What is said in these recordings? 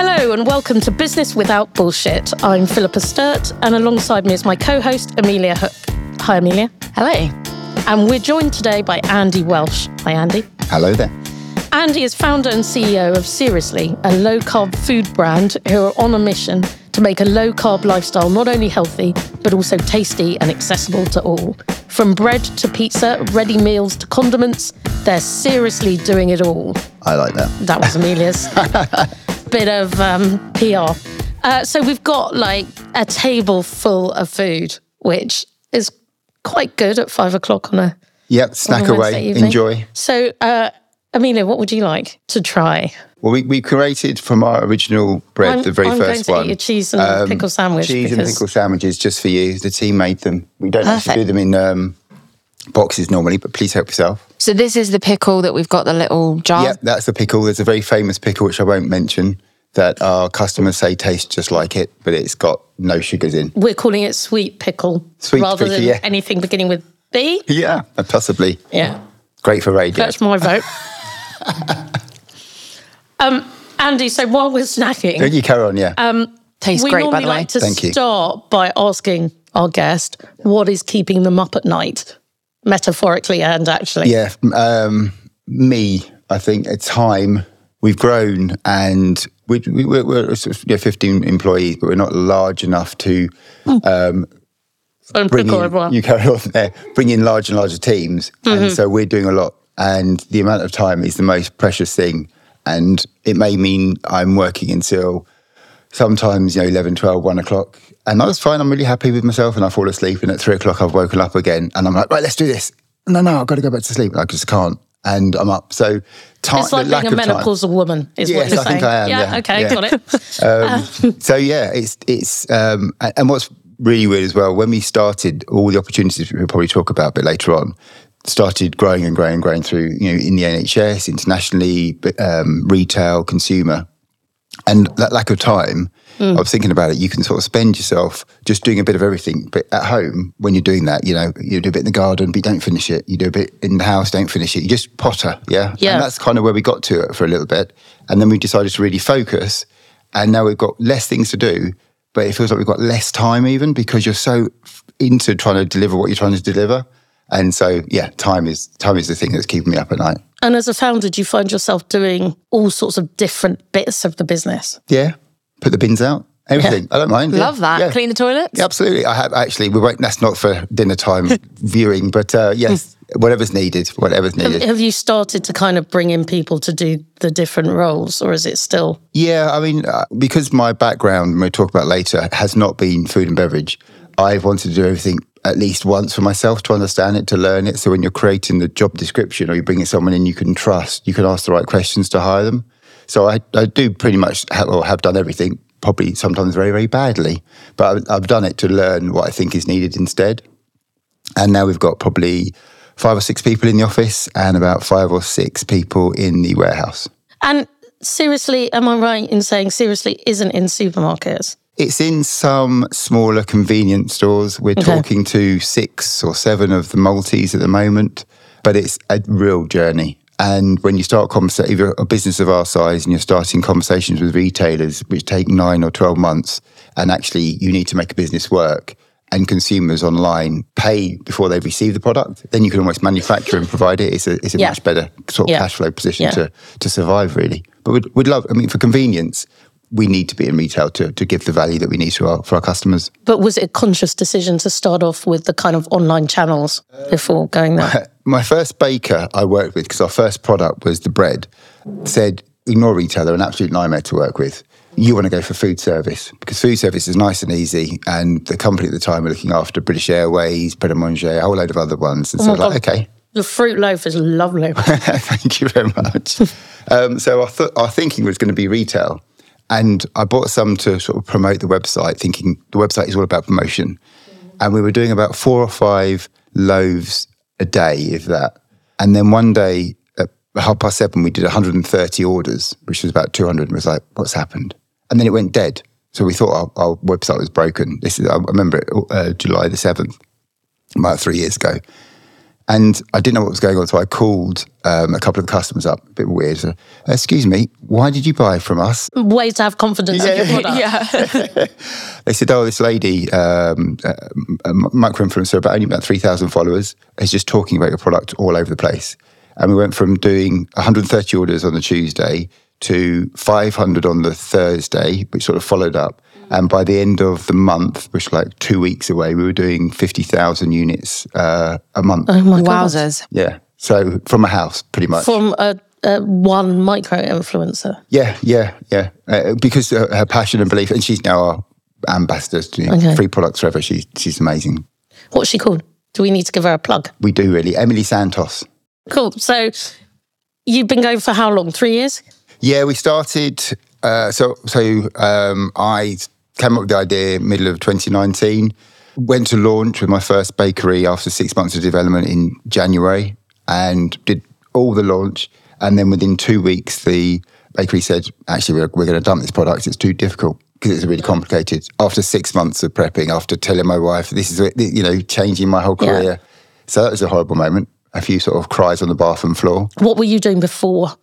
Hello and welcome to Business Without Bullshit. I'm Philippa Sturt, and alongside me is my co host, Amelia Hook. Hi, Amelia. Hello. And we're joined today by Andy Welch. Hi, Andy. Hello there. Andy is founder and CEO of Seriously, a low carb food brand who are on a mission to make a low carb lifestyle not only healthy, but also tasty and accessible to all. From bread to pizza, ready meals to condiments, they're seriously doing it all. I like that. That was Amelia's bit of um, PR. Uh, so we've got like a table full of food, which is quite good at five o'clock on a Yep, snack a away, evening. enjoy. So, uh, Amelia, what would you like to try? Well, we, we created from our original bread, I'm- the very I'm going first to one. um, your cheese and pickle sandwich Cheese and pickle sandwiches just for you. The team made them. We don't actually Perfect. do them in um, boxes normally, but please help yourself. So this is the pickle that we've got the little jar. Yep, that's the pickle. There's a very famous pickle, which I won't mention, that our customers say tastes just like it, but it's got no sugars in. We're calling it sweet pickle Sweet rather pickle, than yeah. anything beginning with B. Yeah, possibly. Yeah, Great for radio. that's my vote. um, Andy, so while we're snacking, you carry on, yeah. Tastes we great, by the way. like to Thank you. start by asking our guest what is keeping them up at night, metaphorically and actually. Yeah, um, me. I think at time we've grown and we, we, we're, we're sort of, yeah, 15 employees, but we're not large enough to hmm. um, And bring in. You carry on there, bring in larger and larger teams, and mm-hmm. so we're doing a lot. And the amount of time is the most precious thing, and it may mean I'm working until sometimes you know 11 12 1 o'clock. And that's fine. I'm really happy with myself and i fall asleep. And at 3 o'clock i've woken up again. And i'm like right let's do this. No no i've got to go back to sleep. I just can't. And i'm up. So time It's like being a menopausal woman, is Yes, what you're I think saying. I am, yeah, okay, yeah. got it. um, so yeah it's it's um and and what's really weird as well when we started all the opportunities we'll probably talk about a bit later on started growing and growing and growing through you know in the nhs internationally um, retail consumer and that lack of time Hmm. i was thinking about it you can sort of spend yourself just doing a bit of everything but at home when you're doing that you know you do a bit in the garden but you don't finish it. You do a bit in the house don't finish it. You just potter yeah? Yeah. and that's kind of where we got to it for a little bit. And then we decided to really focus and now we've got less things to do but it feels like we've got less time even because you're so into trying to deliver what you're trying to deliver. And so yeah time is time is the thing that's keeping me up at night. And as a founder, do you find yourself doing all sorts of different bits of the business? yeah put the bins out everything i don't mind yeah. Love that. Yeah. Clean the toilets. Yeah, absolutely. I have actually. We won't. That's not for dinner time viewing, but uh, yes, whatever's needed. Whatever's needed. Have you started to kind of bring in people to do the different roles, or is it still? Yeah, I mean, uh, because my background, we'll talk about later, has not been food and beverage. I've wanted to do everything at least once for myself to understand it, to learn it. So when you're creating the job description or you're bringing someone in you can trust, you can ask the right questions to hire them. So I, I do pretty much have, or have done everything, probably sometimes very, very badly, but I've, I've done it to learn what I think is needed instead. And now we've got probably five or six people in the office and about five or six people in the warehouse. And seriously, am I right in saying seriously isn't in supermarkets? It's in some smaller convenience stores. We're talking to six or seven of the Maltese at the moment, but it's a real journey. And when you start conversation, if you're a business of our size and you're starting conversations with retailers, which take nine or 12 months, and actually you need to make a business work and consumers online pay before they receive the product, then you can almost manufacture and provide it. It's a, it's a Yeah. much better sort of Yeah. cash flow position Yeah. to, to survive, really. But we'd, we'd love, I mean, for convenience, we need to be in retail to, to give the value that we need to our, for our customers. But was it a conscious decision to start off with the kind of online channels before going there? My first baker I worked with, because our first product was the bread, said, ignore retail, they're an absolute nightmare to work with. You want to go for food service because food service is nice and easy. And the company at the time were looking after British Airways, Pret a Manger, a whole load of other ones. And so, Oh my like, God. okay, The fruit loaf is lovely. Thank you very much. um, so our, th- our thinking was going to be retail. And I bought some to sort of promote the website, thinking the website is all about promotion. And we were doing about four or five loaves a day, if that. And then one day at half past seven, we did 130 orders, which was about 200. And was like, what's happened? And then it went dead. So we thought our, our website was broken. This is, I remember it, uh, July the 7th, about three years ago. And I didn't know what was going on, so I called um, a couple of customers up, a bit weird. So, Excuse me, why did you buy from us? Way to have confidence in your product. yeah. They said, "Oh, this lady, um, uh, a micro influencer, about only about three thousand followers, is just talking about your product all over the place." And we went from doing 130 orders on the Tuesday to 500 on the Thursday, which sort of followed up. And by the end of the month, which was like two weeks away, we were doing 50,000 units uh, a month. Oh my God. Wowzers. Yeah. So from a house, pretty much. From a, a one micro influencer. yeah, yeah, yeah. Uh, because uh, her passion and belief, and she's now our ambassador to Okay. Free Products Forever. She's, she's amazing. What's she called? Do we need to give her a plug? We do really. Emily Santos. Cool. So you've been going for how long? Three years? Yeah, we started. Uh, so, so um, I came up with the idea middle of 2019. Went to launch with my first bakery after six months of development in January, and did all the launch. And then within two weeks, the bakery said, "Actually, we're, we're going to dump this product. It's too difficult." Because it's really complicated. After six months of prepping, after telling my wife this is, you know, changing my whole Yeah. career, so that was a horrible moment. A few sort of cries on the bathroom floor. What were you doing before?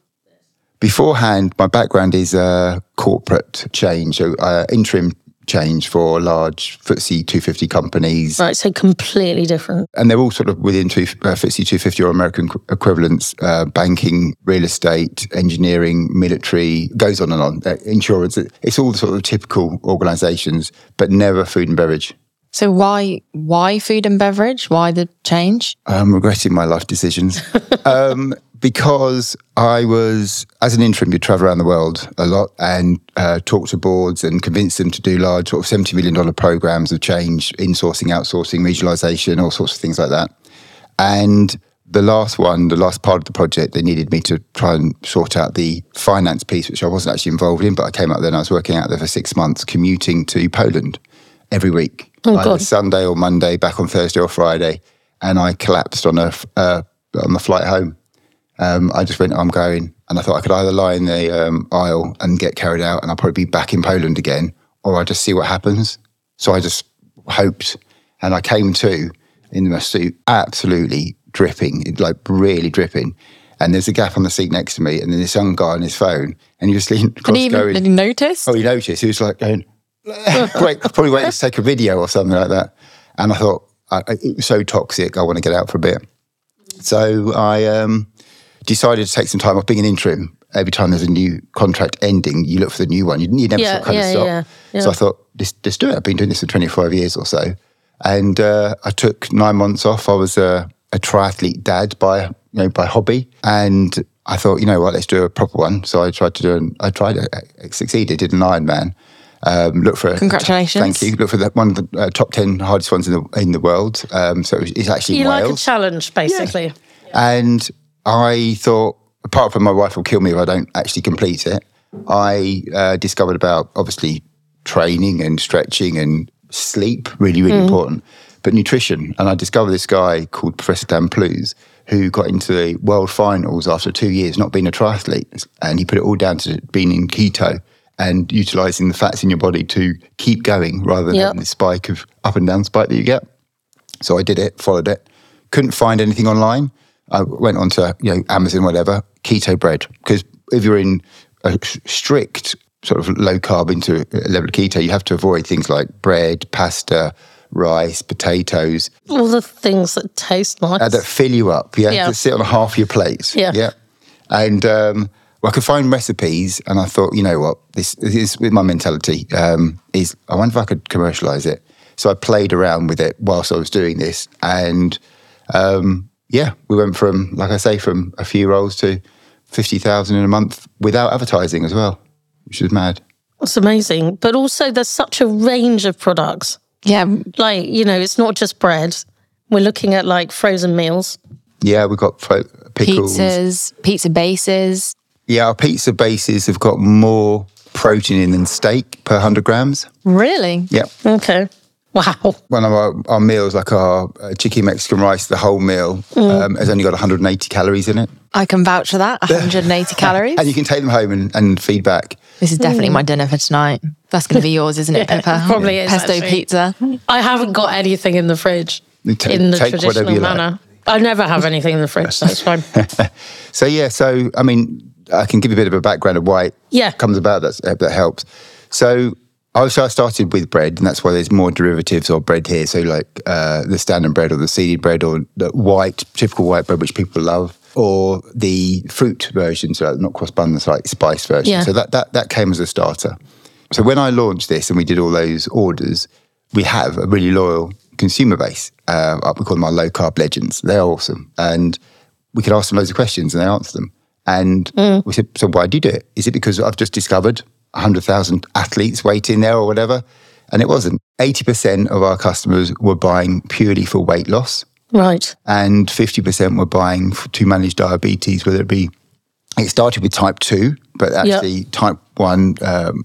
Beforehand, my background is uh, corporate change, so uh, interim change for large FTSE 250 companies. Right. So completely different. And they're all sort of within two, uh, FTSE 250 or American qu- equivalents uh, banking, real estate, engineering, military, goes on and on, uh, insurance. It's all the sort of typical organizations, but never food and beverage. So why why food and beverage? Why the change? I'm regretting my life decisions um, because I was, as an interim, you travel around the world a lot and uh, talk to boards and convince them to do large, sort of $70 million programs of change, insourcing, outsourcing, regionalisation, all sorts of things like that. And the last one, the last part of the project, they needed me to try and sort out the finance piece, which I wasn't actually involved in, but I came out there and I was working out there for six months, commuting to Poland every week, Oh, either God. Sunday or Monday, back on Thursday or Friday, and I collapsed on a, uh, on the flight home. Um, I just went, I'm going, and I thought I could either lie in the um, aisle and get carried out, and I'll probably be back in Poland again, or I just see what happens. So I just hoped, and I came to in my suit, absolutely dripping, like really dripping. And there's a gap on the seat next to me, and then this young guy on his phone, and he was leaning across, even going, did he notice? Oh, he noticed. He was like going, Great, probably waiting to take a video or something like that. And I thought, I, I- it was so toxic, I want to get out for a bit. So I um, decided to take some time off being an interim. Every time there's a new contract ending, you look for the new one. You, you never Yeah, sort of kind yeah, of stop. yeah, yeah. So I thought, just, just do it. I've been doing this for 25 years or so. And uh, I took nine months off. I was a, a triathlete dad by, you know, by hobby. And I thought, you know what, let's do a proper one. So I tried to do an, I tried it, I succeeded, did an Ironman. Um, look for a, Congratulations. Thank you. Look for the, one of the uh, top 10 hardest ones in the, in the world. Um, so it's actually You in like a challenge, basically. And I thought, apart from my wife will kill me if I don't actually complete it, I uh, discovered about obviously training and stretching and sleep, really, really important, but nutrition. And I discovered this guy called Professor Dan Plews who got into the world finals after two years not being a triathlete. And he put it all down to being in keto and utilizing the fats in your body to keep going rather than Yep. having the spike of up and down spike that you get. So I did it, followed it. Couldn't find anything online. I went onto you know Amazon, whatever, keto bread. Because if you're in a strict sort of low carb into level of keto, you have to avoid things like bread, pasta, rice, potatoes All the things that taste nice. uh, that fill you up. Yeah, Yeah. to sit on half your plate. Yeah. yeah. And um, well, I could find recipes, and I thought, you know what, this, this is with my mentality. Um, is I wonder if I could commercialize it. So I played around with it whilst I was doing this, and um, yeah, we went from, like I say, from a few rolls to fifty thousand in a month without advertising as well, which is mad. It's amazing. But also, there's such a range of products. Yeah, Like, you know, it's not just bread. We're looking at like frozen meals. Yeah, we've got fro- pickles. pizzas, pizza bases. Yeah, our pizza bases have got more protein in than steak per hundred grams. Really? Yeah. Okay. Wow. one of our, our meals, like our uh, chicken Mexican rice, the whole meal um, has only got 180 calories in it. I can vouch for that. 180 calories. And you can take them home and, and feed back. This is definitely my dinner for tonight. That's going to be yours, isn't it, Yeah, Pippa? probably is, Pesto actually. pizza. I haven't got anything in the fridge You in the take traditional you like. manner. I never have anything in the fridge, so it's fine. So yeah, so I mean, I can give you a bit of a background of why it Yeah. comes about. That's, that helps. So obviously, I started with bread, and that's why there's more derivatives of bread here. So like uh, the standard bread or the seeded bread or the white, typical white bread, which people love, or the fruit version, so not cross buns, like spice version. Yeah. So that that that came as a starter. So when I launched this and we did all those orders, we have a really loyal consumer base. Uh, we call them our low carb legends. They're awesome, and we could ask them loads of questions and they answer them. And we said, so why do you do it? Is it because I've just discovered 100,000 athletes waiting there or whatever? And it wasn't. 80% of our customers were buying purely for weight loss Right. and 50% were buying to manage diabetes, whether it be, it started with type 2, but actually type 1 um,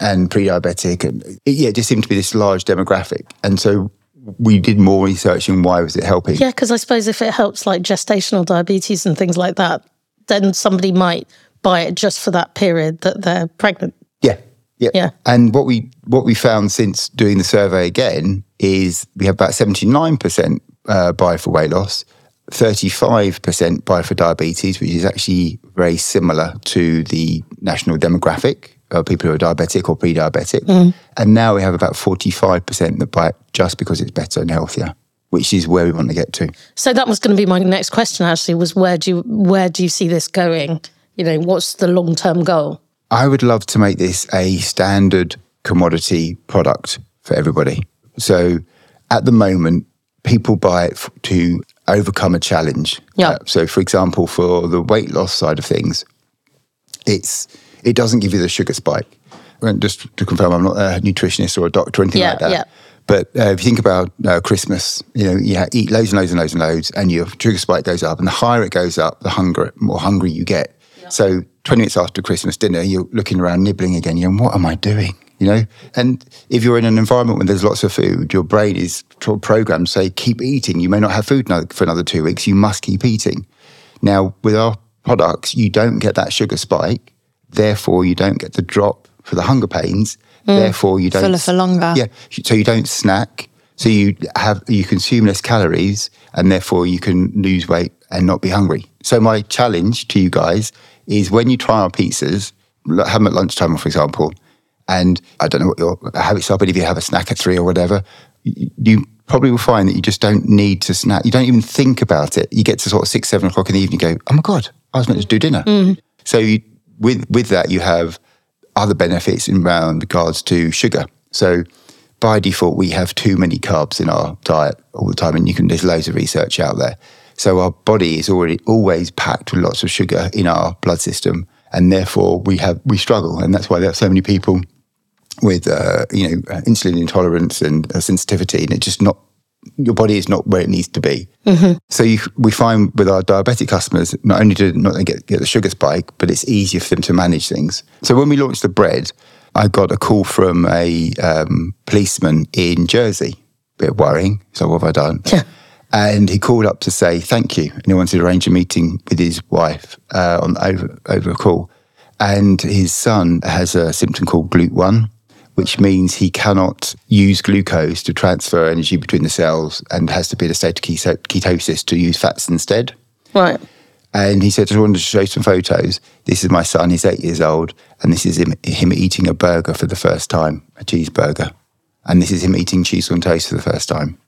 and pre diabetic. And it, yeah, it just seemed to be this large demographic. And so we did more research in why was it helping. Yeah, because I suppose if it helps like gestational diabetes and things like that, then somebody might buy it just for that period that they're pregnant. Yeah. Yeah. Yeah. And what we what we found since doing the survey again is we have about 79% uh, buy for weight loss, 35% buy for diabetes, which is actually very similar to the national demographic of people who are diabetic or pre-diabetic. And now we have about 45% that buy it just because it's better and healthier, which is where we want to get to. So that was going to be my next question. Actually, was where do you where do you see this going? You know, what's the long term goal? I would love to make this a standard commodity product for everybody. So at the moment, people buy it f- to overcome a challenge. Yeah. Uh, so, for example, for the weight loss side of things, it's it doesn't give you the sugar spike. And just to confirm, I'm not a nutritionist or a doctor or anything Yeah, like that. yeah. But uh, if you think about uh, Christmas, you know, you eat loads and loads and loads and loads, and your sugar spike goes up. And the higher it goes up, the hungry, more hungry you get. So 20 minutes after Christmas dinner, you're looking around nibbling again. You're, what am I doing? You know, and if you're in an environment where there's lots of food, your brain is programmed to say, keep eating. You may not have food for another two weeks. You must keep eating. Now, with our products, you don't get that sugar spike. Therefore, you don't get the drop for the hunger pains. Mm. Therefore, you don't Fuller for longer. Yeah, so you don't snack. So you have you consume less calories, and therefore you can lose weight and not be hungry. So my challenge to you guys is when you try our pizzas, have them at lunchtime, for example, and I don't know what your habits are, but if you have a snack at three or whatever, you probably will find that you just don't need to snack. You don't even think about it. You get to sort of six, seven o'clock in the evening, you go, oh my god, I was meant to do dinner. Mm-hmm. So you, with with that, you have other benefits in around regards to sugar. So by default, we have too many carbs in our diet all the time, and you can there's loads of research out there. So our body is already always packed with lots of sugar in our blood system, and therefore we have we struggle, and that's why there are so many people with uh, you know uh, insulin intolerance and uh, sensitivity, and it's just not your body is not where it needs to be. So you, we find with our diabetic customers, not only do not they get, get the sugar spike, but it's easier for them to manage things. So when we launched the bread, I got a call from a um, policeman in Jersey. Bit worrying. So what have I done? Yeah. And he called up to say thank you, and he wanted to arrange a meeting with his wife uh, on over over a call. And his son has a symptom called GLUT1, which means he cannot use glucose to transfer energy between the cells and has to be in a state of ketosis to use fats instead. Right. And he said, I wanted to show some photos. This is my son, he's eight years old, and this is him, him eating a burger for the first time, a cheeseburger. And this is him eating cheese on toast for the first time.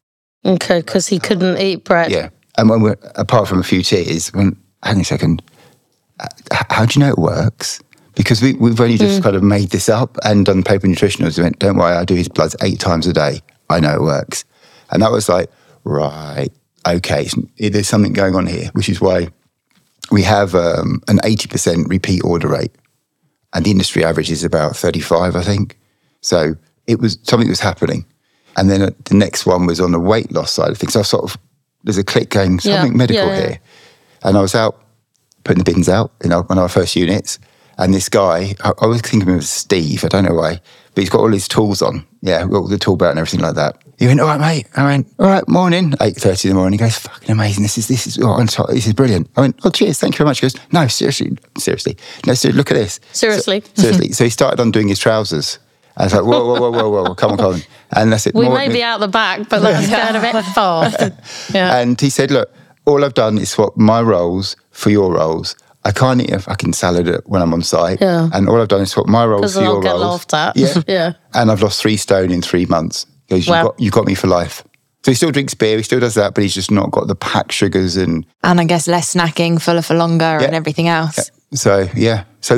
Okay, because he couldn't eat bread. Yeah. And when we're, apart from a few tears, when, hang on a second, uh, how do you know it works? Because we, we've only just kind of made this up and done paper nutritionals. We went, don't worry, I do his bloods eight times a day. I know it works. And that was like, right, okay, there's something going on here, which is why we have um, an 80% repeat order rate. And the industry average is about 35, I think. So it was something was happening. And then the next one was on the weight loss side of things. So I sort of, there's a click going, Yeah, something medical yeah, yeah. here. And I was out putting the bins out in our, one of our first units. And this guy, I, I was thinking of him as Steve, I don't know why, but he's got all his tools on. Yeah, all the tool belt and everything like that. He went, all right, mate. I went, all right, morning. 8.30 in the morning. He goes, fucking amazing. This is, this is, oh, this is brilliant. I went, oh, cheers. Thank you very much. He goes, no, seriously, seriously. No, seriously, look at this. Seriously? So, seriously. so he started undoing his trousers. I was like, whoa, whoa, whoa, whoa, whoa, come on, come on. And that's it. We More- may be out the back, but that's going a bit far. yeah. and he said, look, all I've done is swap my rolls for your rolls. I can't eat a fucking salad when I'm on site. Yeah. And all I've done is swap my rolls Because for then I'll your get rolls. laughed at. Yeah. yeah. And I've lost three stone in three months. Because you Wow. got you got me for life. So he still drinks beer, he still does that, but he's just not got the packed sugars and And I guess less snacking, fuller for longer, and everything else. so yeah. So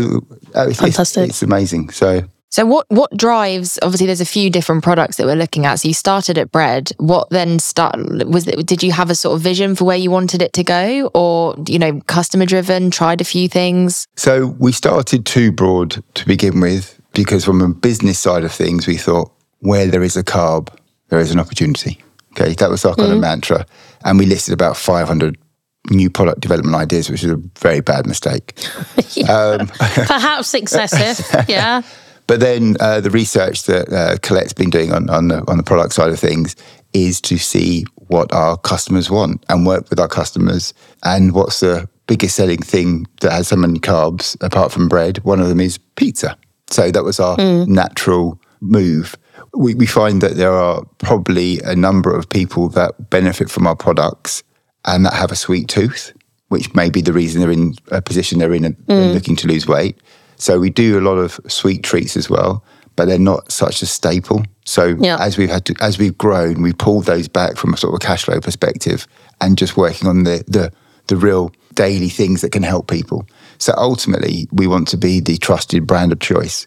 uh, it's, it's, Fantastic. it's amazing. So So what what drives? Obviously, there's a few different products that we're looking at. So you started at bread. What then start was it? Did you have a sort of vision for where you wanted it to go, or you know, customer driven? Tried a few things. So we started too broad to begin with because from a business side of things, we thought where there is a carb, there is an opportunity. Okay, that was our kind of mm. mantra, and we listed about 500 new product development ideas, which is a very bad mistake. Um, Perhaps excessive. yeah. But then uh, the research that uh, Colette's been doing on, on, the, on the product side of things is to see what our customers want and work with our customers. And what's the biggest selling thing that has so many carbs apart from bread? One of them is pizza. So that was our natural move. We, we find that there are probably a number of people that benefit from our products and that have a sweet tooth, which may be the reason they're in a position they're in and and looking to lose weight. So we do a lot of sweet treats as well, but they're not such a staple. So Yeah. as we've had to, as we've grown, we pulled those back from a sort of a cash flow perspective and just working on the the the real daily things that can help people. So ultimately, we want to be the trusted brand of choice.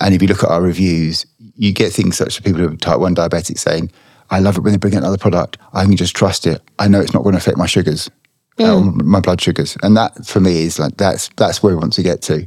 And if you look at our reviews, you get things such as people who are type 1 diabetics saying, I love it when they bring out another product. I can just trust it. I know it's not going to affect my sugars, uh, my blood sugars. And that for me is like, that's, that's where we want to get to.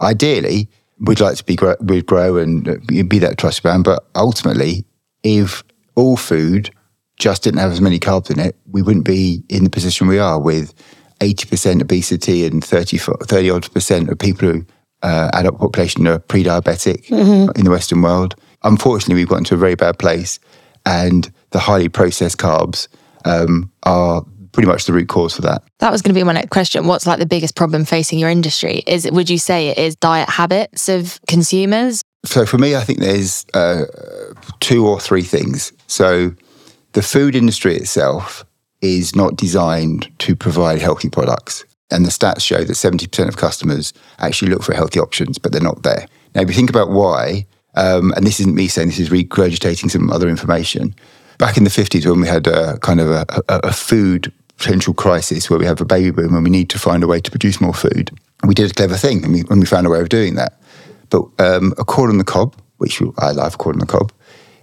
Ideally, we'd like to be grow, we'd grow and uh, be that trusted brand. But ultimately, if all food just didn't have as many carbs in it, we wouldn't be in the position we are with 80% obesity and 30, 30 odd percent of people who uh, adult population are pre-diabetic in the Western world. Unfortunately, we've got into a very bad place, and the highly processed carbs um, are pretty much the root cause for that. That was going to be my next question. What's like the biggest problem facing your industry? Is? Would you say it is diet habits of consumers? So for me, I think there's uh, two or three things. So the food industry itself is not designed to provide healthy products. And the stats show that 70% of customers actually look for healthy options, but they're not there. Now, if you think about why, um, and this isn't me saying this is regurgitating some other information. Back in the 50s, when we had a kind of a, a, a food potential crisis where we have a baby boom and we need to find a way to produce more food, we did a clever thing and we, and we found a way of doing that. But um, a corn on the cob, which I love corn on the cob,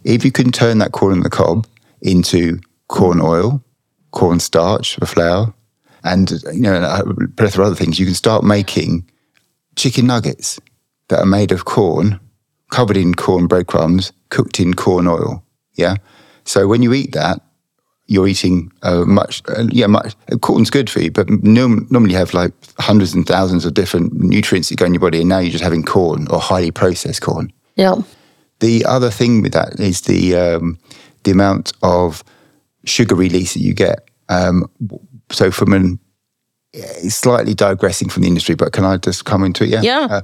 if you can turn that corn on the cob into corn oil, corn starch for flour, and you know a plethora of other things, you can start making chicken nuggets that are made of corn, covered in corn breadcrumbs, cooked in corn oil. Yeah. So when you eat that, you're eating uh, much, uh, yeah, much. Corn's good for you, but norm- normally you have like hundreds and thousands of different nutrients that go in your body, and now you're just having corn or highly processed corn. Yeah. The other thing with that is the um, the amount of sugar release that you get. Um, so from an it's slightly digressing from the industry, but can I just come into it? Yeah. Yeah. Uh,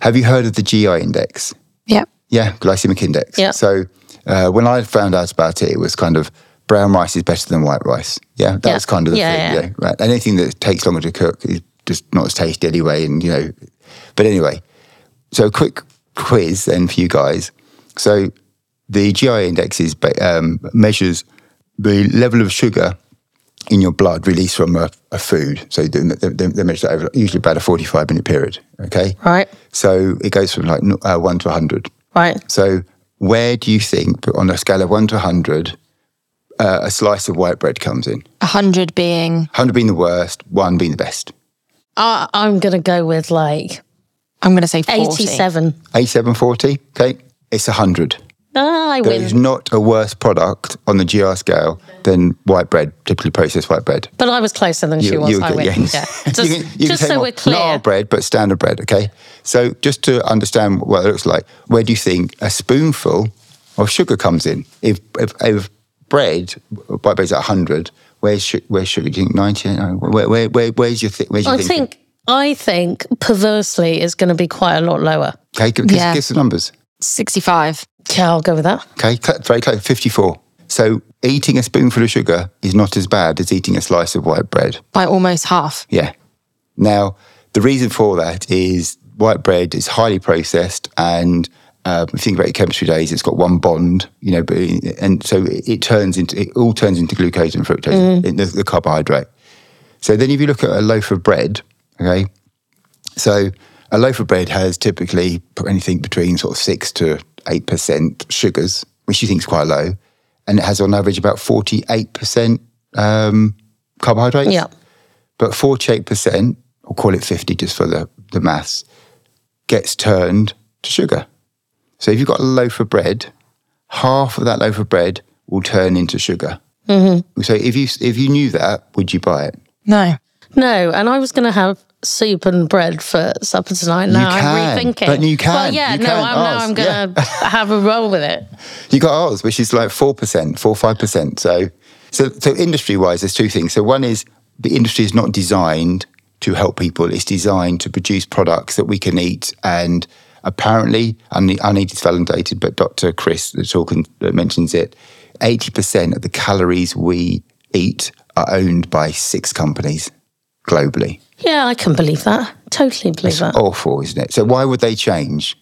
have you heard of the GI index? Yeah. Yeah, glycemic index. Yeah. So uh, when I found out about it, it was kind of brown rice is better than white rice. Yeah, that Yeah. was kind of the Yeah, thing. yeah. Yeah. Right. Anything that takes longer to cook is just not as tasty anyway. And you know, but anyway, so a quick quiz then for you guys. So the GI index is um, measures the level of sugar in your blood released from a, a food. So they, they, they measure that over usually about a 45 minute period. Okay. Right. So it goes from like uh, one to 100. Right. So where do you think, on a scale of one to 100, uh, a slice of white bread comes in? A hundred being 100 being the worst, one being the best. I, I'm going to go with like I'm going to say 40. 87. 8740, okay? It's 100. Ah, I There win. is not a worse product on the GR scale than white bread, typically processed white bread. But I was closer than she was. I get- win. Yeah. You Just, can- you just take so we're clear. Not our bread, but standard bread, okay? So just to understand what it looks like, where do you think a spoonful of sugar comes in? If, if, if bread, white bread's at 100, where's, su- where's sugar? Do you think 90? Where, where, where, where's your, th- where's your I thinking? think I think perversely it's going to be quite a lot lower. Okay, give, give, Yeah. give us the numbers. 65. Yeah, I'll go with that. Okay, very close, 54. So eating a spoonful of sugar is not as bad as eating a slice of white bread. By almost half. Yeah. Now, the reason for that is white bread is highly processed and um, if you think about your chemistry days, it's got one bond, you know, but, and so it, it turns into, it all turns into glucose and fructose, in the, the carbohydrate. So then if you look at a loaf of bread, okay, so a loaf of bread has typically anything between sort of six to eight percent sugars, which you think is quite low, and it has on average about forty-eight percent um, carbohydrates. Yeah. But forty-eight percent, or call it fifty just for the the maths, gets turned to sugar. So if you've got a loaf of bread, half of that loaf of bread will turn into sugar. Mm-hmm. So if you if you knew that, would you buy it? No. No, and I was going to have soup and bread for supper tonight. Now can, I'm rethinking. but you can, Well, yeah, you no, can I'm, now I'm going to have a roll with it. You got ours, which is like four percent, four five percent. So, so, so industry wise, there's two things. So one is the industry is not designed to help people; it's designed to produce products that we can eat. And apparently, I need, I need it's validated, but Dr. Chris van Tulleken uh, mentions it. Eighty percent of the calories we eat are owned by six companies globally. Yeah, I can believe that. Totally believe that. awful, isn't it? So why would they change?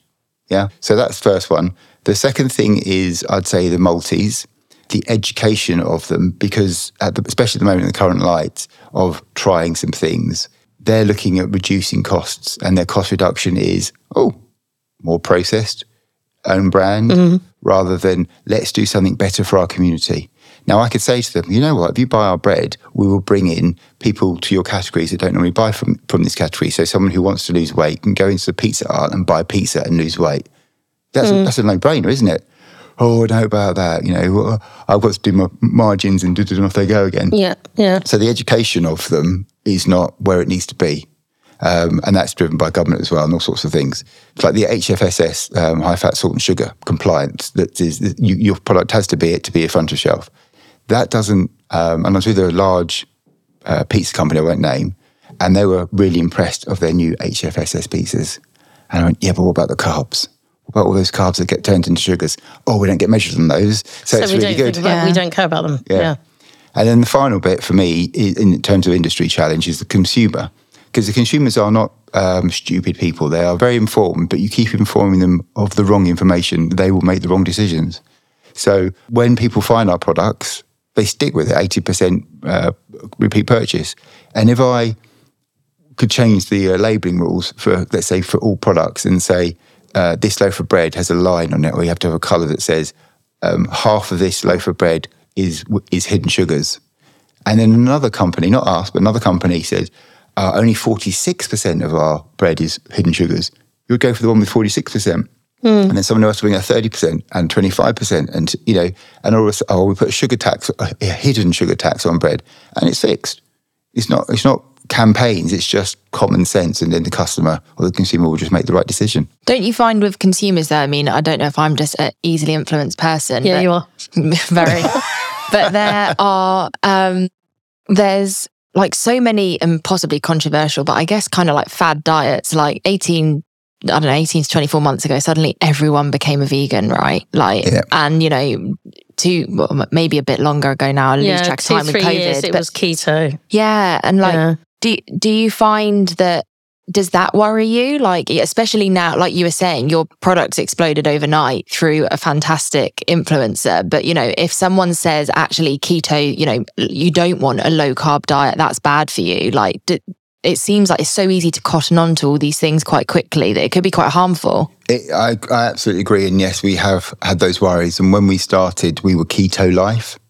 Yeah. So that's the first one. The second thing is, I'd say the Maltese, the education of them, because at the, especially at the moment in the current light of trying some things, they're looking at reducing costs, and their cost reduction is oh, more processed, own brand, mm-hmm. rather than let's do something better for our community. Now, I could say to them, you know what, if you buy our bread, we will bring in people to your categories that don't normally buy from, from this category. So, someone who wants to lose weight can go into the pizza art and buy pizza and lose weight. That's, a, that's a no brainer, isn't it? Oh, I know about that. You know, well, I've got to do my margins and, do and off they go again. Yeah, yeah. So the education of them is not where it needs to be. Um, and that's driven by government as well and all sorts of things. It's like the HFSS, um, high fat, salt and sugar compliance, that is, that you, your product has to be it to be a front of shelf. That doesn't, um, and I was with a large uh, pizza company I won't name, and they were really impressed of their new HFSS pizzas. And I went, yeah, but what about the carbs? What about all those carbs that get turned into sugars? Oh, we don't get measured on those. So, So it's we really don't good. think about, we don't care about them. Yeah. And then the final bit for me, in terms of industry challenge, is the consumer. Because the consumers are not um, stupid people. They are very informed, but you keep informing them of the wrong information, they will make the wrong decisions. So when people find our products, they stick with it, 80% uh, repeat purchase. And if I could change the uh, labeling rules for, let's say, for all products and say, uh, this loaf of bread has a line on it, or you have to have a color that says, um, half of this loaf of bread is is hidden sugars. And then another company, not us, but another company says, uh, only 46% of our bread is hidden sugars. You would go for the one with 46%. And then someone else will bring a 30% and 25%. And, you know, and all of a sudden, oh, we put a sugar tax, a, a hidden sugar tax on bread, and it's fixed. It's not, it's not campaigns, it's just common sense. And then the customer or the consumer will just make the right decision. Don't you find with consumers though? I mean, I don't know if I'm just an easily influenced person. Yeah, but- you are. very. but there are um there's like so many and possibly controversial, but I guess kind of like fad diets, like 18 I don't know, 18 to 24 months ago, suddenly everyone became a vegan, right? Like, Yeah. and you know, two, well, maybe a bit longer ago now, I lose Yeah, track of two, time with three COVID. years it but was keto. yeah. And like, Yeah. do, do you find that, does that worry you? Like, especially now, like you were saying, your products exploded overnight through a fantastic influencer. But, you know, if someone says actually keto, you know, you don't want a low carb diet, that's bad for you. Like, d- it seems like it's so easy to cotton on to all these things quite quickly that it could be quite harmful. It, I, I absolutely agree. And yes, we have had those worries. And when we started, we were keto life.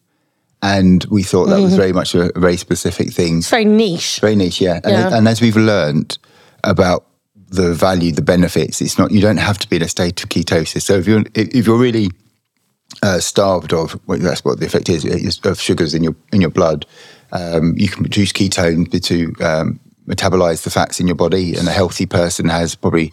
And we thought that was mm-hmm. very much a, very specific thing. It's very niche. Very niche, yeah. And, Yeah. and as we've learned about the value, the benefits, it's not, you don't have to be in a state of ketosis. So if you're, if you're really uh, starved of, well, that's what the effect is, of sugars in your, in your blood, um, you can produce ketone to um, metabolize the fats in your body. And a healthy person has probably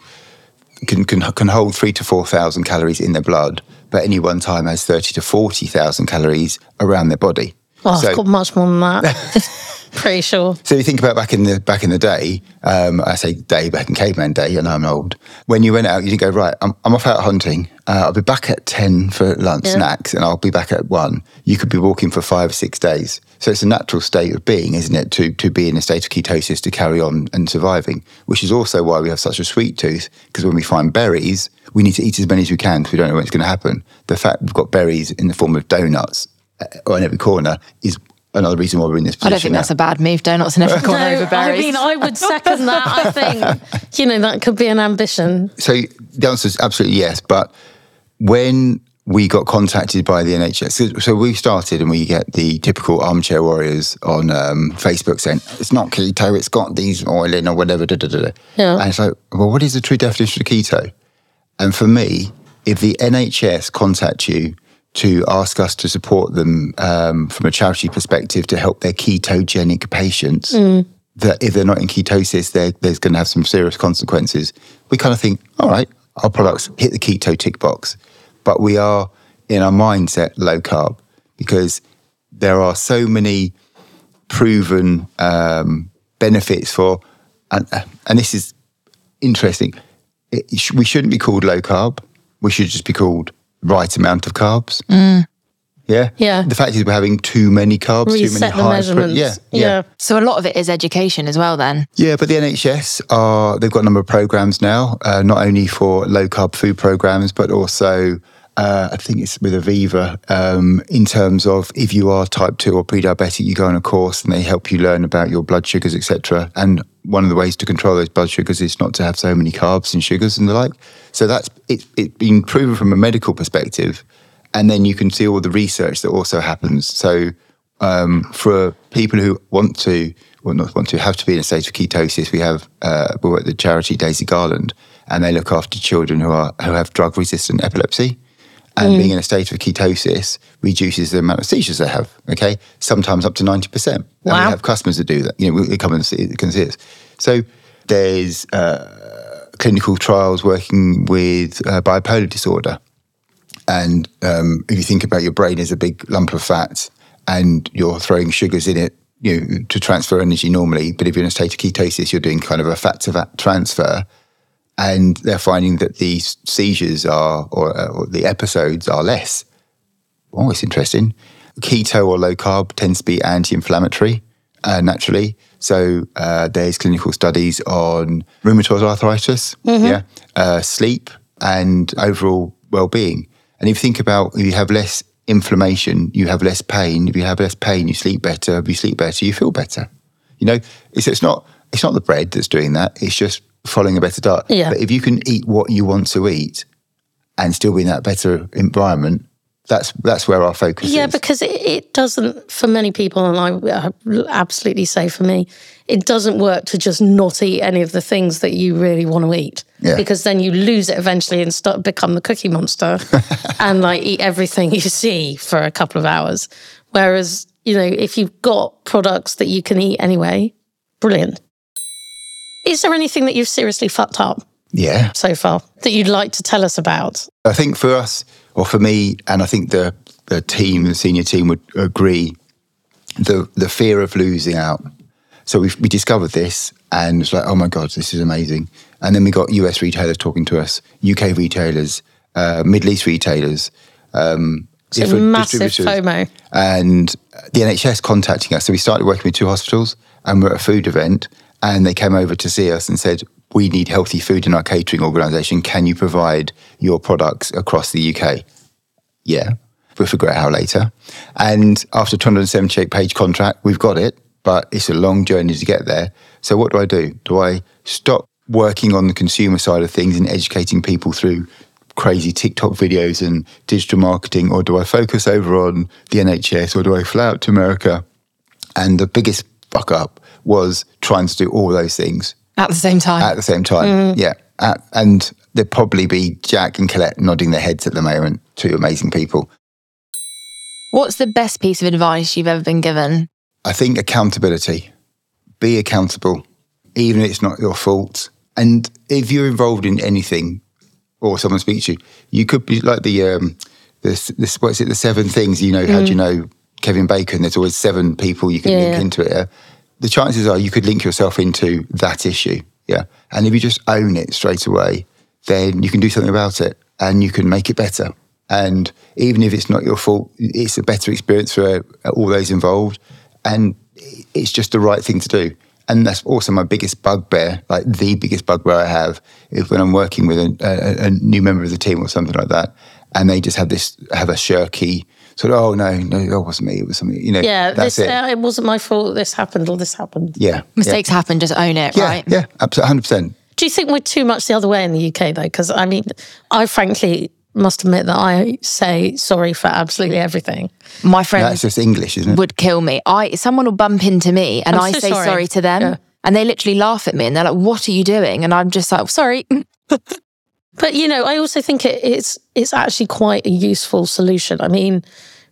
can, can can hold three to four thousand calories in their blood, but any one time has thirty to forty thousand calories around their body. Oh, So- I've got much more than that. Pretty sure. So you think about back in the back in the day. Um, I say day back in caveman day, and I'm old. When you went out, you didn't go right. I'm, I'm off out hunting. Uh, I'll be back at ten for lunch Yeah. snacks, and I'll be back at one. You could be walking for five or six days. So it's a natural state of being, isn't it, to to be in a state of ketosis to carry on and surviving. Which is also why we have such a sweet tooth because when we find berries, we need to eat as many as we can because we don't know when it's going to happen. The fact we've got berries in the form of donuts uh, in every corner is another reason why we're in this position. I don't think now. that's a bad move. Donuts in every corner over I mean, I would second that. I think, you know, that could be an ambition. So the answer is absolutely yes. But when we got contacted by the NHS, so, so we started and we get the typical armchair warriors on um, Facebook saying, it's not keto, it's got these oil in or whatever. Da, da, da, da. Yeah. And it's like, well, what is the true definition of keto? And for me, if the NHS contact you to ask us to support them um, from a charity perspective to help their ketogenic patients, that if they're not in ketosis, there's going to have some serious consequences. We kind of think, all right, our products hit the keto tick box, but we are in our mindset low carb because there are so many proven um, benefits for, and, and this is interesting. It, we shouldn't be called low carb. We should just be called right amount of carbs. Yeah. Yeah. The fact is, we're having too many carbs, too many high. measurements. yeah, yeah. so a lot of it is education as well. Then Yeah, but the NHS are they've got a number of programs now, uh, not only for low carb food programs, but also uh, I think it's with Oviva um, in terms of if you are type two or pre-diabetic, you go on a course and they help you learn about your blood sugars, etc. And one of the ways to control those blood sugars is not to have so many carbs and sugars and the like. So that's it, it's been proven from a medical perspective, and then you can see all the research that also happens. So um, for people who want to, well, not want to, have to be in a state of ketosis, we have uh, we work at the charity Daisy Garland, and they look after children who are who have drug resistant epilepsy. And being in a state of ketosis reduces the amount of seizures they have. Okay, sometimes up to ninety percent. And we have customers that do that. You know, they come and see, can see us. So there's uh, clinical trials working with uh, bipolar disorder. And um, if you think about your brain as a big lump of fat and you're throwing sugars in it, you know, to transfer energy normally, but if you're in a state of ketosis, you're doing kind of a fat to fat transfer. And they're finding that the seizures are, or, uh, or the episodes are less. Oh, it's interesting. Keto or low carb tends to be anti inflammatory uh, naturally. So uh, there's clinical studies on rheumatoid arthritis, yeah, uh, sleep, and overall well being. And if you think about if you have less inflammation, you have less pain. If you have less pain, you sleep better. If you sleep better, you feel better. You know, it's, it's not it's not the bread that's doing that. It's just following a better diet. Yeah. But if you can eat what you want to eat and still be in that better environment, that's that's where our focus is. Yeah, is. because it, it doesn't, for many people, and I uh, absolutely say for me, it doesn't work to just not eat any of the things that you really want to eat. Yeah. Because then you lose it eventually and start become the cookie monster and like eat everything you see for a couple of hours. Whereas, you know, if you've got products that you can eat anyway, brilliant. Is there anything that you've seriously fucked up yeah. so far that you'd like to tell us about? I think for us, or for me, and I think the the team, the senior team would agree, the the fear of losing out. So we we discovered this, and it's like, oh my god, this is amazing. And then we got US retailers talking to us, UK retailers, uh, Middle East retailers, um, So massive distributors FOMO. and the NHS contacting us. So we started working with two hospitals, and we're at a food event, and they came over to see us and said, "We need healthy food in our catering organisation. Can you provide your products across the UK?" Yeah, we'll figure out how later. And after a 278 page contract, we've got it, but it's a long journey to get there. So what do I do? Do I stop working on the consumer side of things and educating people through crazy TikTok videos and digital marketing, or do I focus over on the NHS, or do I fly out to America? And the biggest fuck up was trying to do all those things at the same time. at the same time. Yeah. Uh, and there'd probably be Jack and Colette nodding their heads at the moment, two amazing people. What's the best piece of advice you've ever been given? I think accountability. Be accountable, even if it's not your fault. And if you're involved in anything or someone speaks to you, you could be like the, um, this, this, what is it, the seven things, you know, how do you know Kevin Bacon? There's always seven people you can Yeah, link into it. The chances are you could link yourself into that issue. Yeah. And if you just own it straight away, then you can do something about it and you can make it better. And even if it's not your fault, it's a better experience for uh, all those involved. And it's just the right thing to do. And that's also my biggest bugbear, like the biggest bugbear I have, is when I'm working with a, a, a new member of the team or something like that, and they just have this have a shirky sort of, oh no, no, that wasn't me. It was something, you know. Yeah, that's this, it. Uh, it wasn't my fault. This happened or this happened. yeah, Mistakes happen, just own it, yeah, right? yeah, absolutely, hundred percent. Do you think we're too much the other way in the UK though? Because I mean, I frankly must admit that I say sorry for absolutely everything. My friends That's just English, isn't it? would kill me. I someone will bump into me and I'm I so say sorry. sorry, to them. Yeah. And they literally laugh at me and they're like, What are you doing? And I'm just like, sorry. But you know, I also think it, it's it's actually quite a useful solution. I mean,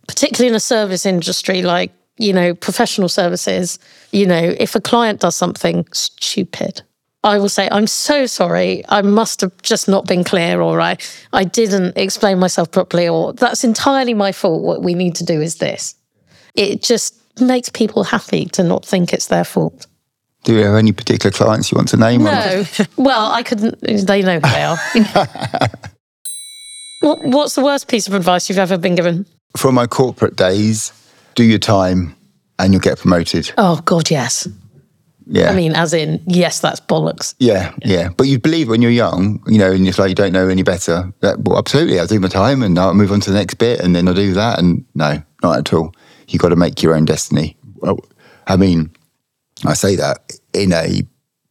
particularly in a service industry like you know professional services. You know, if a client does something stupid, I will say, "I'm so sorry. I must have just not been clear, or I I didn't explain myself properly, or that's entirely my fault. What we need to do is this." It just makes people happy to not think it's their fault. Do you have any particular clients you want to name? No. well, I couldn't. They know who they are. what, what's the worst piece of advice you've ever been given? From my corporate days, do your time and you'll get promoted. Oh, God, yes. Yeah. I mean, as in, yes, that's bollocks. Yeah, yeah. But you believe when you're young, you know, and it's like you don't know any better. That, well, absolutely, I'll do my time and I'll move on to the next bit and then I'll do that. And no, not at all. You've got to make your own destiny. Well, I mean, I say that in a,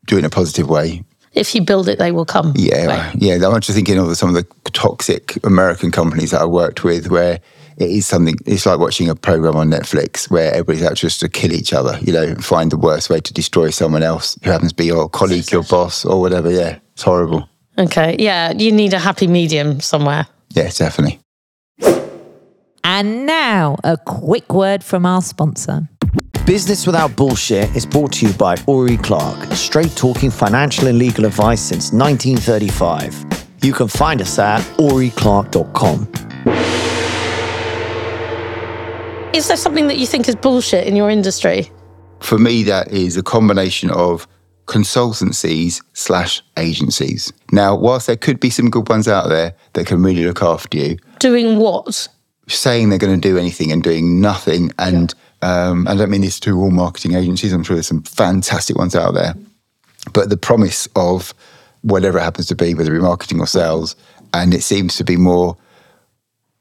doing a positive way. If you build it, they will come. Yeah, Right. yeah. I'm just thinking of some of the toxic American companies that I worked with, where it is something. It's like watching a program on Netflix where everybody's out just to kill each other. You know, find the worst way to destroy someone else who happens to be your colleague, your boss, or whatever. Yeah, it's horrible. Okay. Yeah. You need a happy medium somewhere. Yeah, definitely. And now, a quick word from our sponsor. Business Without Bullshit is brought to you by Ori Clark, straight talking financial and legal advice since 1935. You can find us at oriclark.com. Is there something that you think is bullshit in your industry? For me, that is a combination of consultancies slash agencies. Now, whilst there could be some good ones out there that can really look after you, Doing what? saying they're going to do anything and doing nothing. And um, I don't mean this to all marketing agencies. I'm sure there's some fantastic ones out there. But the promise of whatever it happens to be, whether it be marketing or sales, and it seems to be more.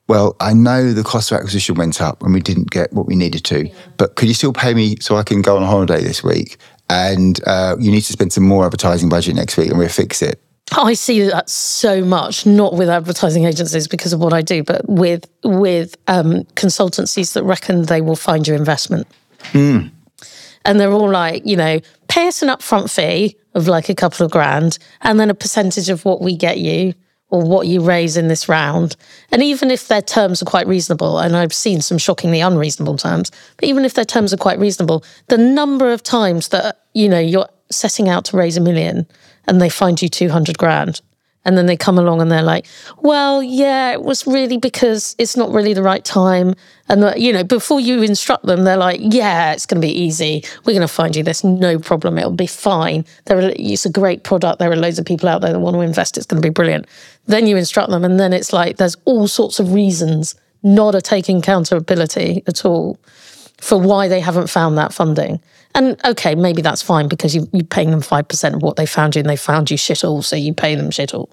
Well, I know the cost of acquisition went up and we didn't get what we needed to, but could you still pay me so I can go on holiday this week? And uh, you need to spend some more advertising budget next week and we'll fix it. I see that so much, not with advertising agencies because of what I do, but with with um, consultancies that reckon they will find your investment. And they're all like, you know, pay us an upfront fee of like a couple of grand, and then a percentage of what we get you or what you raise in this round. And even if their terms are quite reasonable, and I've seen some shockingly unreasonable terms, but even if their terms are quite reasonable, the number of times that, you know, you're setting out to raise a million and they find you 200 grand. And then they come along and they're like, well, yeah, it was really because it's not really the right time. And, the, you know, before you instruct them, they're like, yeah, it's going to be easy. We're going to find you this, no problem. It'll be fine. There are, it's a great product. There are loads of people out there that want to invest. It's going to be brilliant. Then you instruct them, and then it's like there's all sorts of reasons not a taking accountability at all for why they haven't found that funding. And okay, maybe that's fine because you, you're paying them 5% of what they found you and they found you shit all, so you pay them shit all,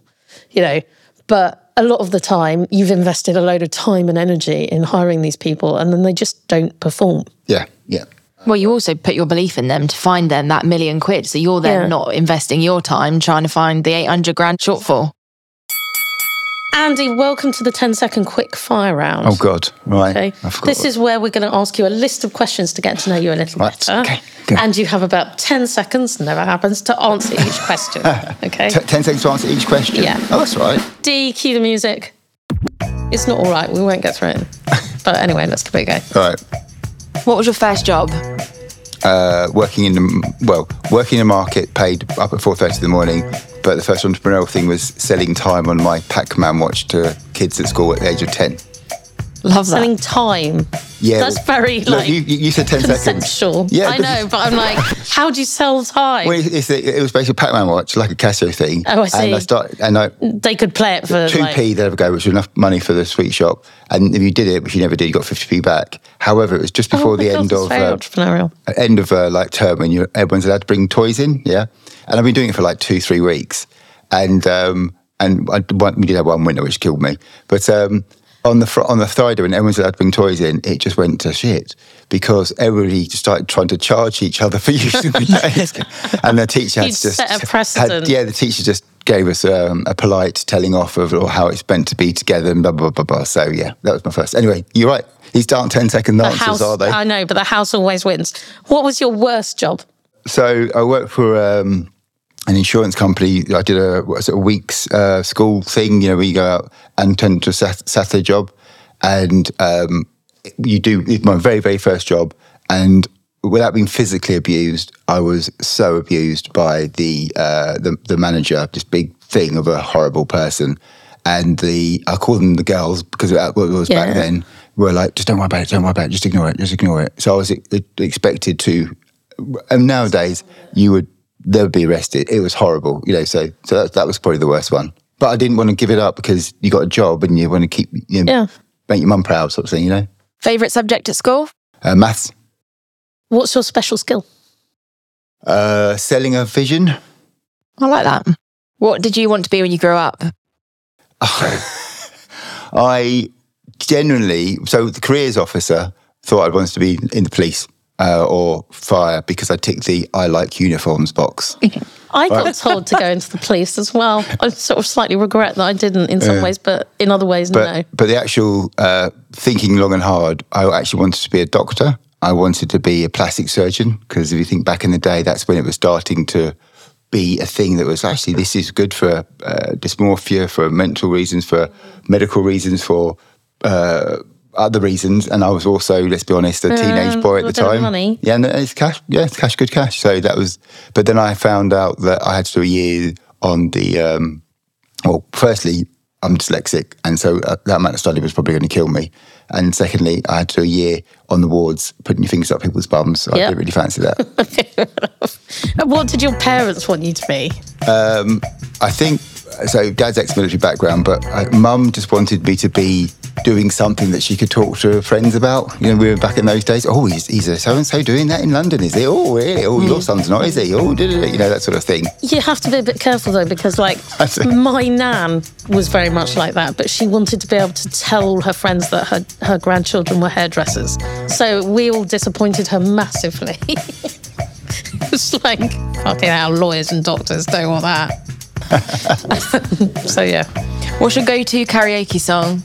you know. But a lot of the time, you've invested a load of time and energy in hiring these people and then they just don't perform. Yeah, yeah. Well, you also put your belief in them to find them that million quid. So you're then Yeah. not investing your time trying to find the 800 grand shortfall. Andy, welcome to the 10 second quick fire round. Oh, God. Right. Okay. This what- is where we're going to ask you a list of questions to get to know you a little Right, better. okay, go. And you have about 10 seconds, never happens, to answer each question. Okay. T- 10 seconds to answer each question. Yeah. Oh, that's right. D, cue the music. It's not all right. We won't get through it. But anyway, let's give it a go. All right. What was your first job? Uh, working in the well, working in the market, paid up at four thirty in the morning. But the first entrepreneurial thing was selling time on my Pac-Man watch to kids at school at the age of ten. Love that. Selling time. Yeah, That's very Look, like you, you you said ten seconds. conceptual. Yeah, I know, but I'm like, how do you sell time? Well, it's, it was basically a Pac-Man watch, like a Casio thing. Oh, I see. And I started, and I they could play it for two like, p there we go, which was enough money for the sweet shop. And if you did it, which you never did, you got fifty p back. However, it was just Oh before my the God, end of very uh, entrepreneurial. end of uh, like term when you everyone's allowed to bring toys in, yeah. And I've been doing it for like two, three weeks, and um, and I, one, we did have one winter which killed me, but um, on the on the Friday when everyone's allowed to bring toys in, it just went to shit because everybody just started trying to charge each other for using the desk, and the teacher had just had- yeah, the teacher just gave us um, a polite telling off of or how it's meant to be together and blah blah blah blah. So yeah, that was my first. Anyway, you're right. These aren't 10 second The answers, house, are they? I know, but the house always wins. What was your worst job? So I worked for um, an insurance company. I did a, was it, a week's uh, school thing, you know, where you go out and turn to a Sat- Saturday job. And um, you do, it's my very, very first job. And without being physically abused, I was so abused by the, uh, the, the manager, this big thing of a horrible person. And the, I call them the girls because it was Yeah. back then, were like, just don't worry about it, don't worry about it, just ignore it, just ignore it. So I was e- expected to and nowadays you would they would be arrested. It was horrible, you know. So so that, that was probably the worst one. But I didn't want to give it up because you got a job and you want to keep you know, Yeah. make your mum proud, sort of thing, you know. Favorite subject at school? Uh, maths, What's your special skill? uh, selling a vision. I like that. What did you want to be when you grew up? I generally so the careers officer thought I wanted to be in the police. Uh, or fire because I ticked the I like uniforms box. I got told to go into the police as well. I sort of slightly regret that I didn't in some ways, but in other ways, But no. but the actual uh, thinking long and hard, I actually wanted to be a doctor. I wanted to be a plastic surgeon because if you think back in the day, that's when it was starting to be a thing that was actually this is good for uh, dysmorphia, for mental reasons, for medical reasons, for uh, other reasons. And I was also, let's be honest, a teenage boy at the time. money. Yeah, no, it's cash. Yeah, it's cash, good cash. So that was. But then I found out that I had to do a year on the. Um, well, firstly, I'm dyslexic, and so uh, that amount of study was probably going to kill me. And secondly, I had to do a year on the wards, putting your fingers up people's bums. So I didn't really fancy that. What did your parents want you to be? Um, I think so. Dad's ex-military background, but uh, Mum just wanted me to be doing something that she could talk to her friends about. You know, we were back in those days. Oh, he's, he's a so and so doing that in London, is he? Oh, really? Oh, your hmm. son's not, is he? Oh, did it? You know, that sort of thing. You have to be a bit careful though, because like my nan was very much like that, but she wanted to be able to tell her friends that her, her grandchildren were hairdressers. So we all disappointed her massively. it's like fucking hell, lawyers and doctors don't want that. so yeah. What's your go-to karaoke song?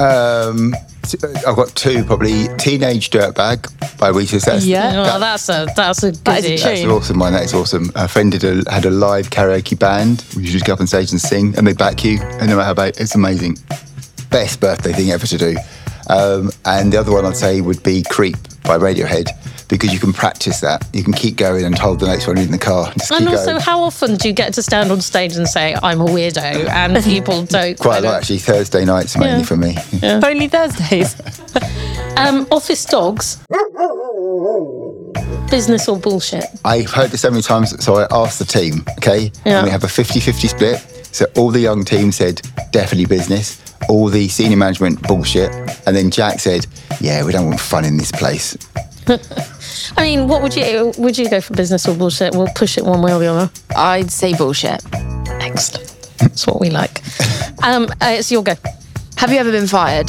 Um, t- I've got two probably. Teenage Dirtbag by Wheatus. Oh, that's a that's a That is a goodie. tune. That's an awesome one. That is awesome. A friend did a, had a live karaoke band. We just go up on stage and sing, and they back you. And no matter how bad, it's amazing. Best birthday thing ever to do. Um, and the other one I'd say would be "Creep" by Radiohead because you can practice that. You can keep going and hold the notes when you're in the car. and Just And keep also, going. how often do you get to stand on stage and say, I'm a weirdo, and people don't Quite a lot actually. Thursday nights mainly Yeah. for me. Only Thursdays. Um, office dogs. Business or bullshit? I've heard this so many times, so I asked the team, okay? Yeah. And we have a 50 50 split. So all the young team said, definitely business. All the senior management, bullshit. And then Jack said, yeah, we don't want fun in this place. I mean, what would you would you go for business or bullshit? We'll push it one way or the other. I'd say bullshit. Excellent. That's what we like. Um, uh, it's your go. Have you ever been fired?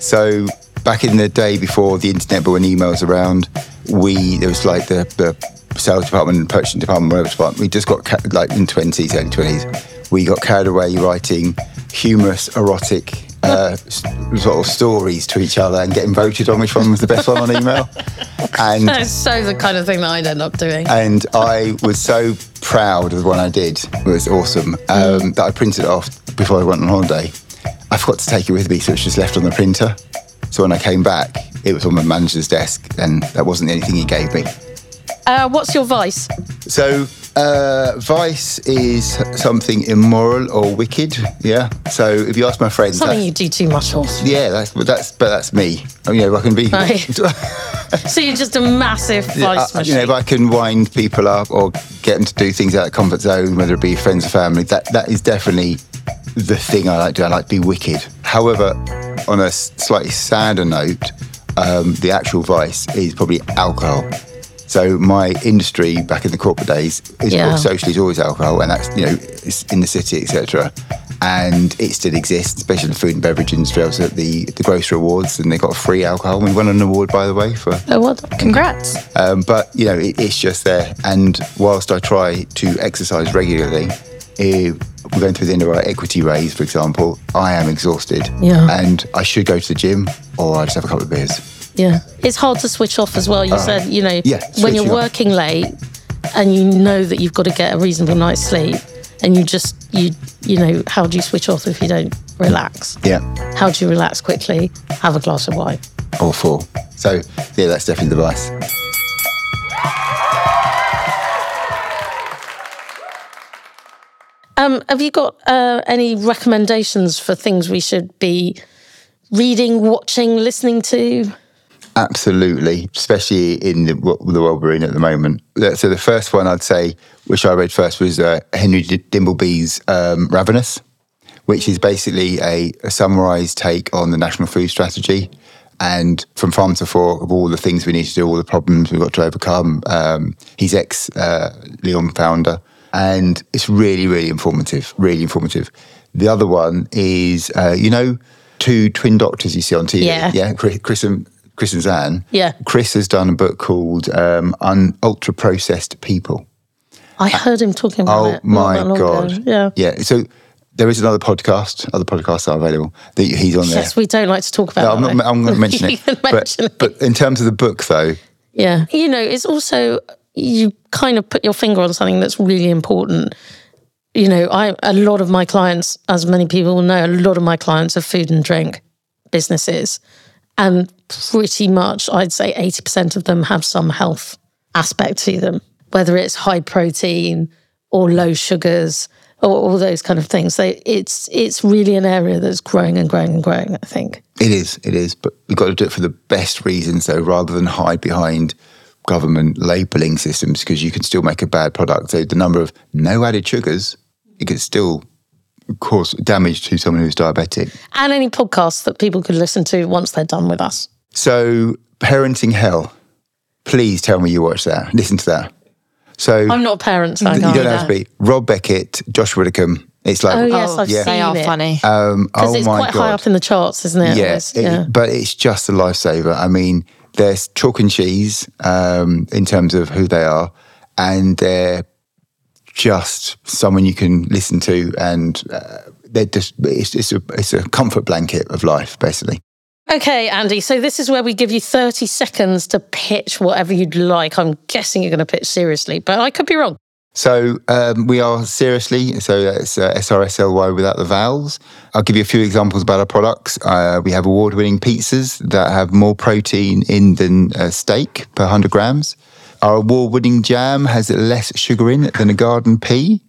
So back in the day before the internet, but when emails around, we, there was like the, the sales department and purchasing department, whatever department, we just got, ca- like in 20s, early 20s, we got carried away writing humorous, erotic, uh, sort of stories to each other and getting voted on which one was the best one on email. And That's so the kind of thing that I'd end up doing. and I was so proud of the one I did. It was awesome. Um, that I printed it off before I went on holiday. I forgot to take it with me, so it's just left on the printer. So when I came back, it was on my manager's desk, and that wasn't anything he gave me. Uh, what's your vice? So Uh, vice is something immoral or wicked. Yeah. So if you ask my friends, Something you do too much of. yeah, that's but that's but that's me. Oh, you know, I can be. Right. So you're just a massive Yeah, vice I- machine. you know, if I can wind people up or get them to do things out of comfort zone, whether it be friends or family, that that is definitely the thing I like to do. I like to be wicked. However, on a slightly sadder note, um, the actual vice is probably alcohol. So my industry back in the corporate days is Yeah. socially is always alcohol, and that's you know it's in the city, etc. And it still exists, especially in the food and beverage industry. I was at the the grocery awards, and they got free alcohol. We won an award, by the way, for oh, what? Congrats. um, but you know, it, it's just there. And whilst I try to exercise regularly, we're going through the end of our equity raise, for example. I am exhausted, Yeah. and I should go to the gym or I just have a couple of beers. Yeah. It's hard to switch off as well. You said, you know, yeah, when you're switching off. working late and you know that you've got to get a reasonable night's sleep and you just, you, you know, how do you switch off if you don't relax? Yeah, How do you relax quickly? Have a glass of wine. or four. So yeah, that's definitely the vice. Um, have you got uh, any recommendations for things we should be reading, watching, listening to? Absolutely, especially in the, the world we're in at the moment. So the first one I'd say, which I read first, was uh, Henry D- Dimbleby's um, Ravenous, which is basically a, a summarised take on the national food strategy and from farm to fork of all the things we need to do, all the problems we've got to overcome. Um, he's ex uh, Leon founder, and it's really, really informative. Really informative. The other one is, uh, you know, two twin doctors you see on TV. Yeah. yeah, Chris, Chris and Chris and Zan. Yeah. Chris has done a book called um, Un- Ultra Processed People. I heard him talking about Oh it. Oh my god! ago. Yeah. yeah. So there is another podcast. Other podcasts are available. That he's on there. Yes, we don't like to talk about No, I'm not. I'm going to mention it. but, mention it. but in terms of the book, though, Yeah. You know, it's also, you kind of put your finger on something that's really important. You know, I a lot of my clients, as many people will know, a lot of my clients are food and drink businesses. And pretty much, I'd say 80% of them have some health aspect to them, whether it's high protein or low sugars or all those kind of things. They, it's, it's really an area that's growing and growing and growing, I think. it is. It is. But we've got to do it for the best reasons, though, rather than hide behind government labelling systems, because you can still make a bad product. So the number of no added sugars, it could still cause damage to someone who's diabetic. And any podcasts that people could listen to once they're done with us. So, Parenting Hell, please tell me you watch that. Listen to that. So, I'm not a parent, so I you can't. don't have to be. Rob Beckett, Josh Widdicombe. It's like, Oh, yes, Oh, I've yeah. seen They are it. funny. um, Because oh it's my quite God. high up in the charts, isn't it? yeah, Always, it- yeah. but it's just a lifesaver. I mean, there's chalk and cheese um, in terms of who they are, and they're just someone you can listen to, and uh, they're just it's, it's a it's a comfort blanket of life, basically. Okay, Andy. So this is where we give you 30 seconds to pitch whatever you'd like. I'm guessing you're going to pitch seriously, but I could be wrong. So um, we are seriously, so that's uh, SRSLY without the vowels. I'll give you a few examples about our products. Uh, we have award-winning pizzas that have more protein in than uh, steak per 100 grams. Our award-winning jam has less sugar in it than a garden pea.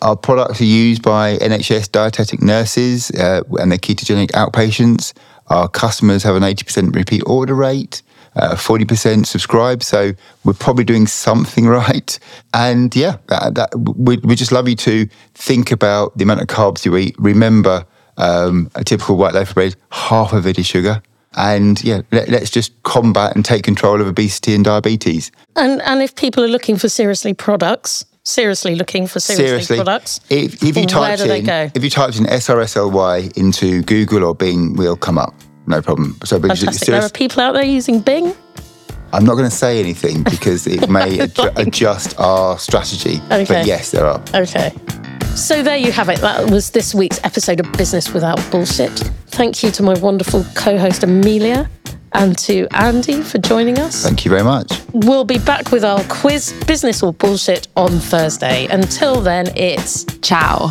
Our products are used by NHS dietetic nurses uh, and their ketogenic outpatients. Our customers have an 80% repeat order rate, uh, 40% subscribe. So we're probably doing something right. And yeah, that, that, we, we just love you to think about the amount of carbs you eat. Remember, um, a typical white loaf of bread, half of it is sugar. And yeah, let, let's just combat and take control of obesity and diabetes. And and if people are looking for seriously products, seriously looking for seriously, Seriously, products, if, if you where typed do they in go? if you typed in SRSLY into Google or Bing, we'll come up. No problem. So, but Fantastic. There are people out there using Bing. I'm not going to say anything because it may adju- adjust our strategy. Okay. But yes, there are. Okay. So there you have it. That was this week's episode of Business Without Bullshit. Thank you to my wonderful co-host Amelia and to Andy for joining us. Thank you very much. We'll be back with our quiz, Business or Bullshit, on Thursday. Until then, it's Ciao.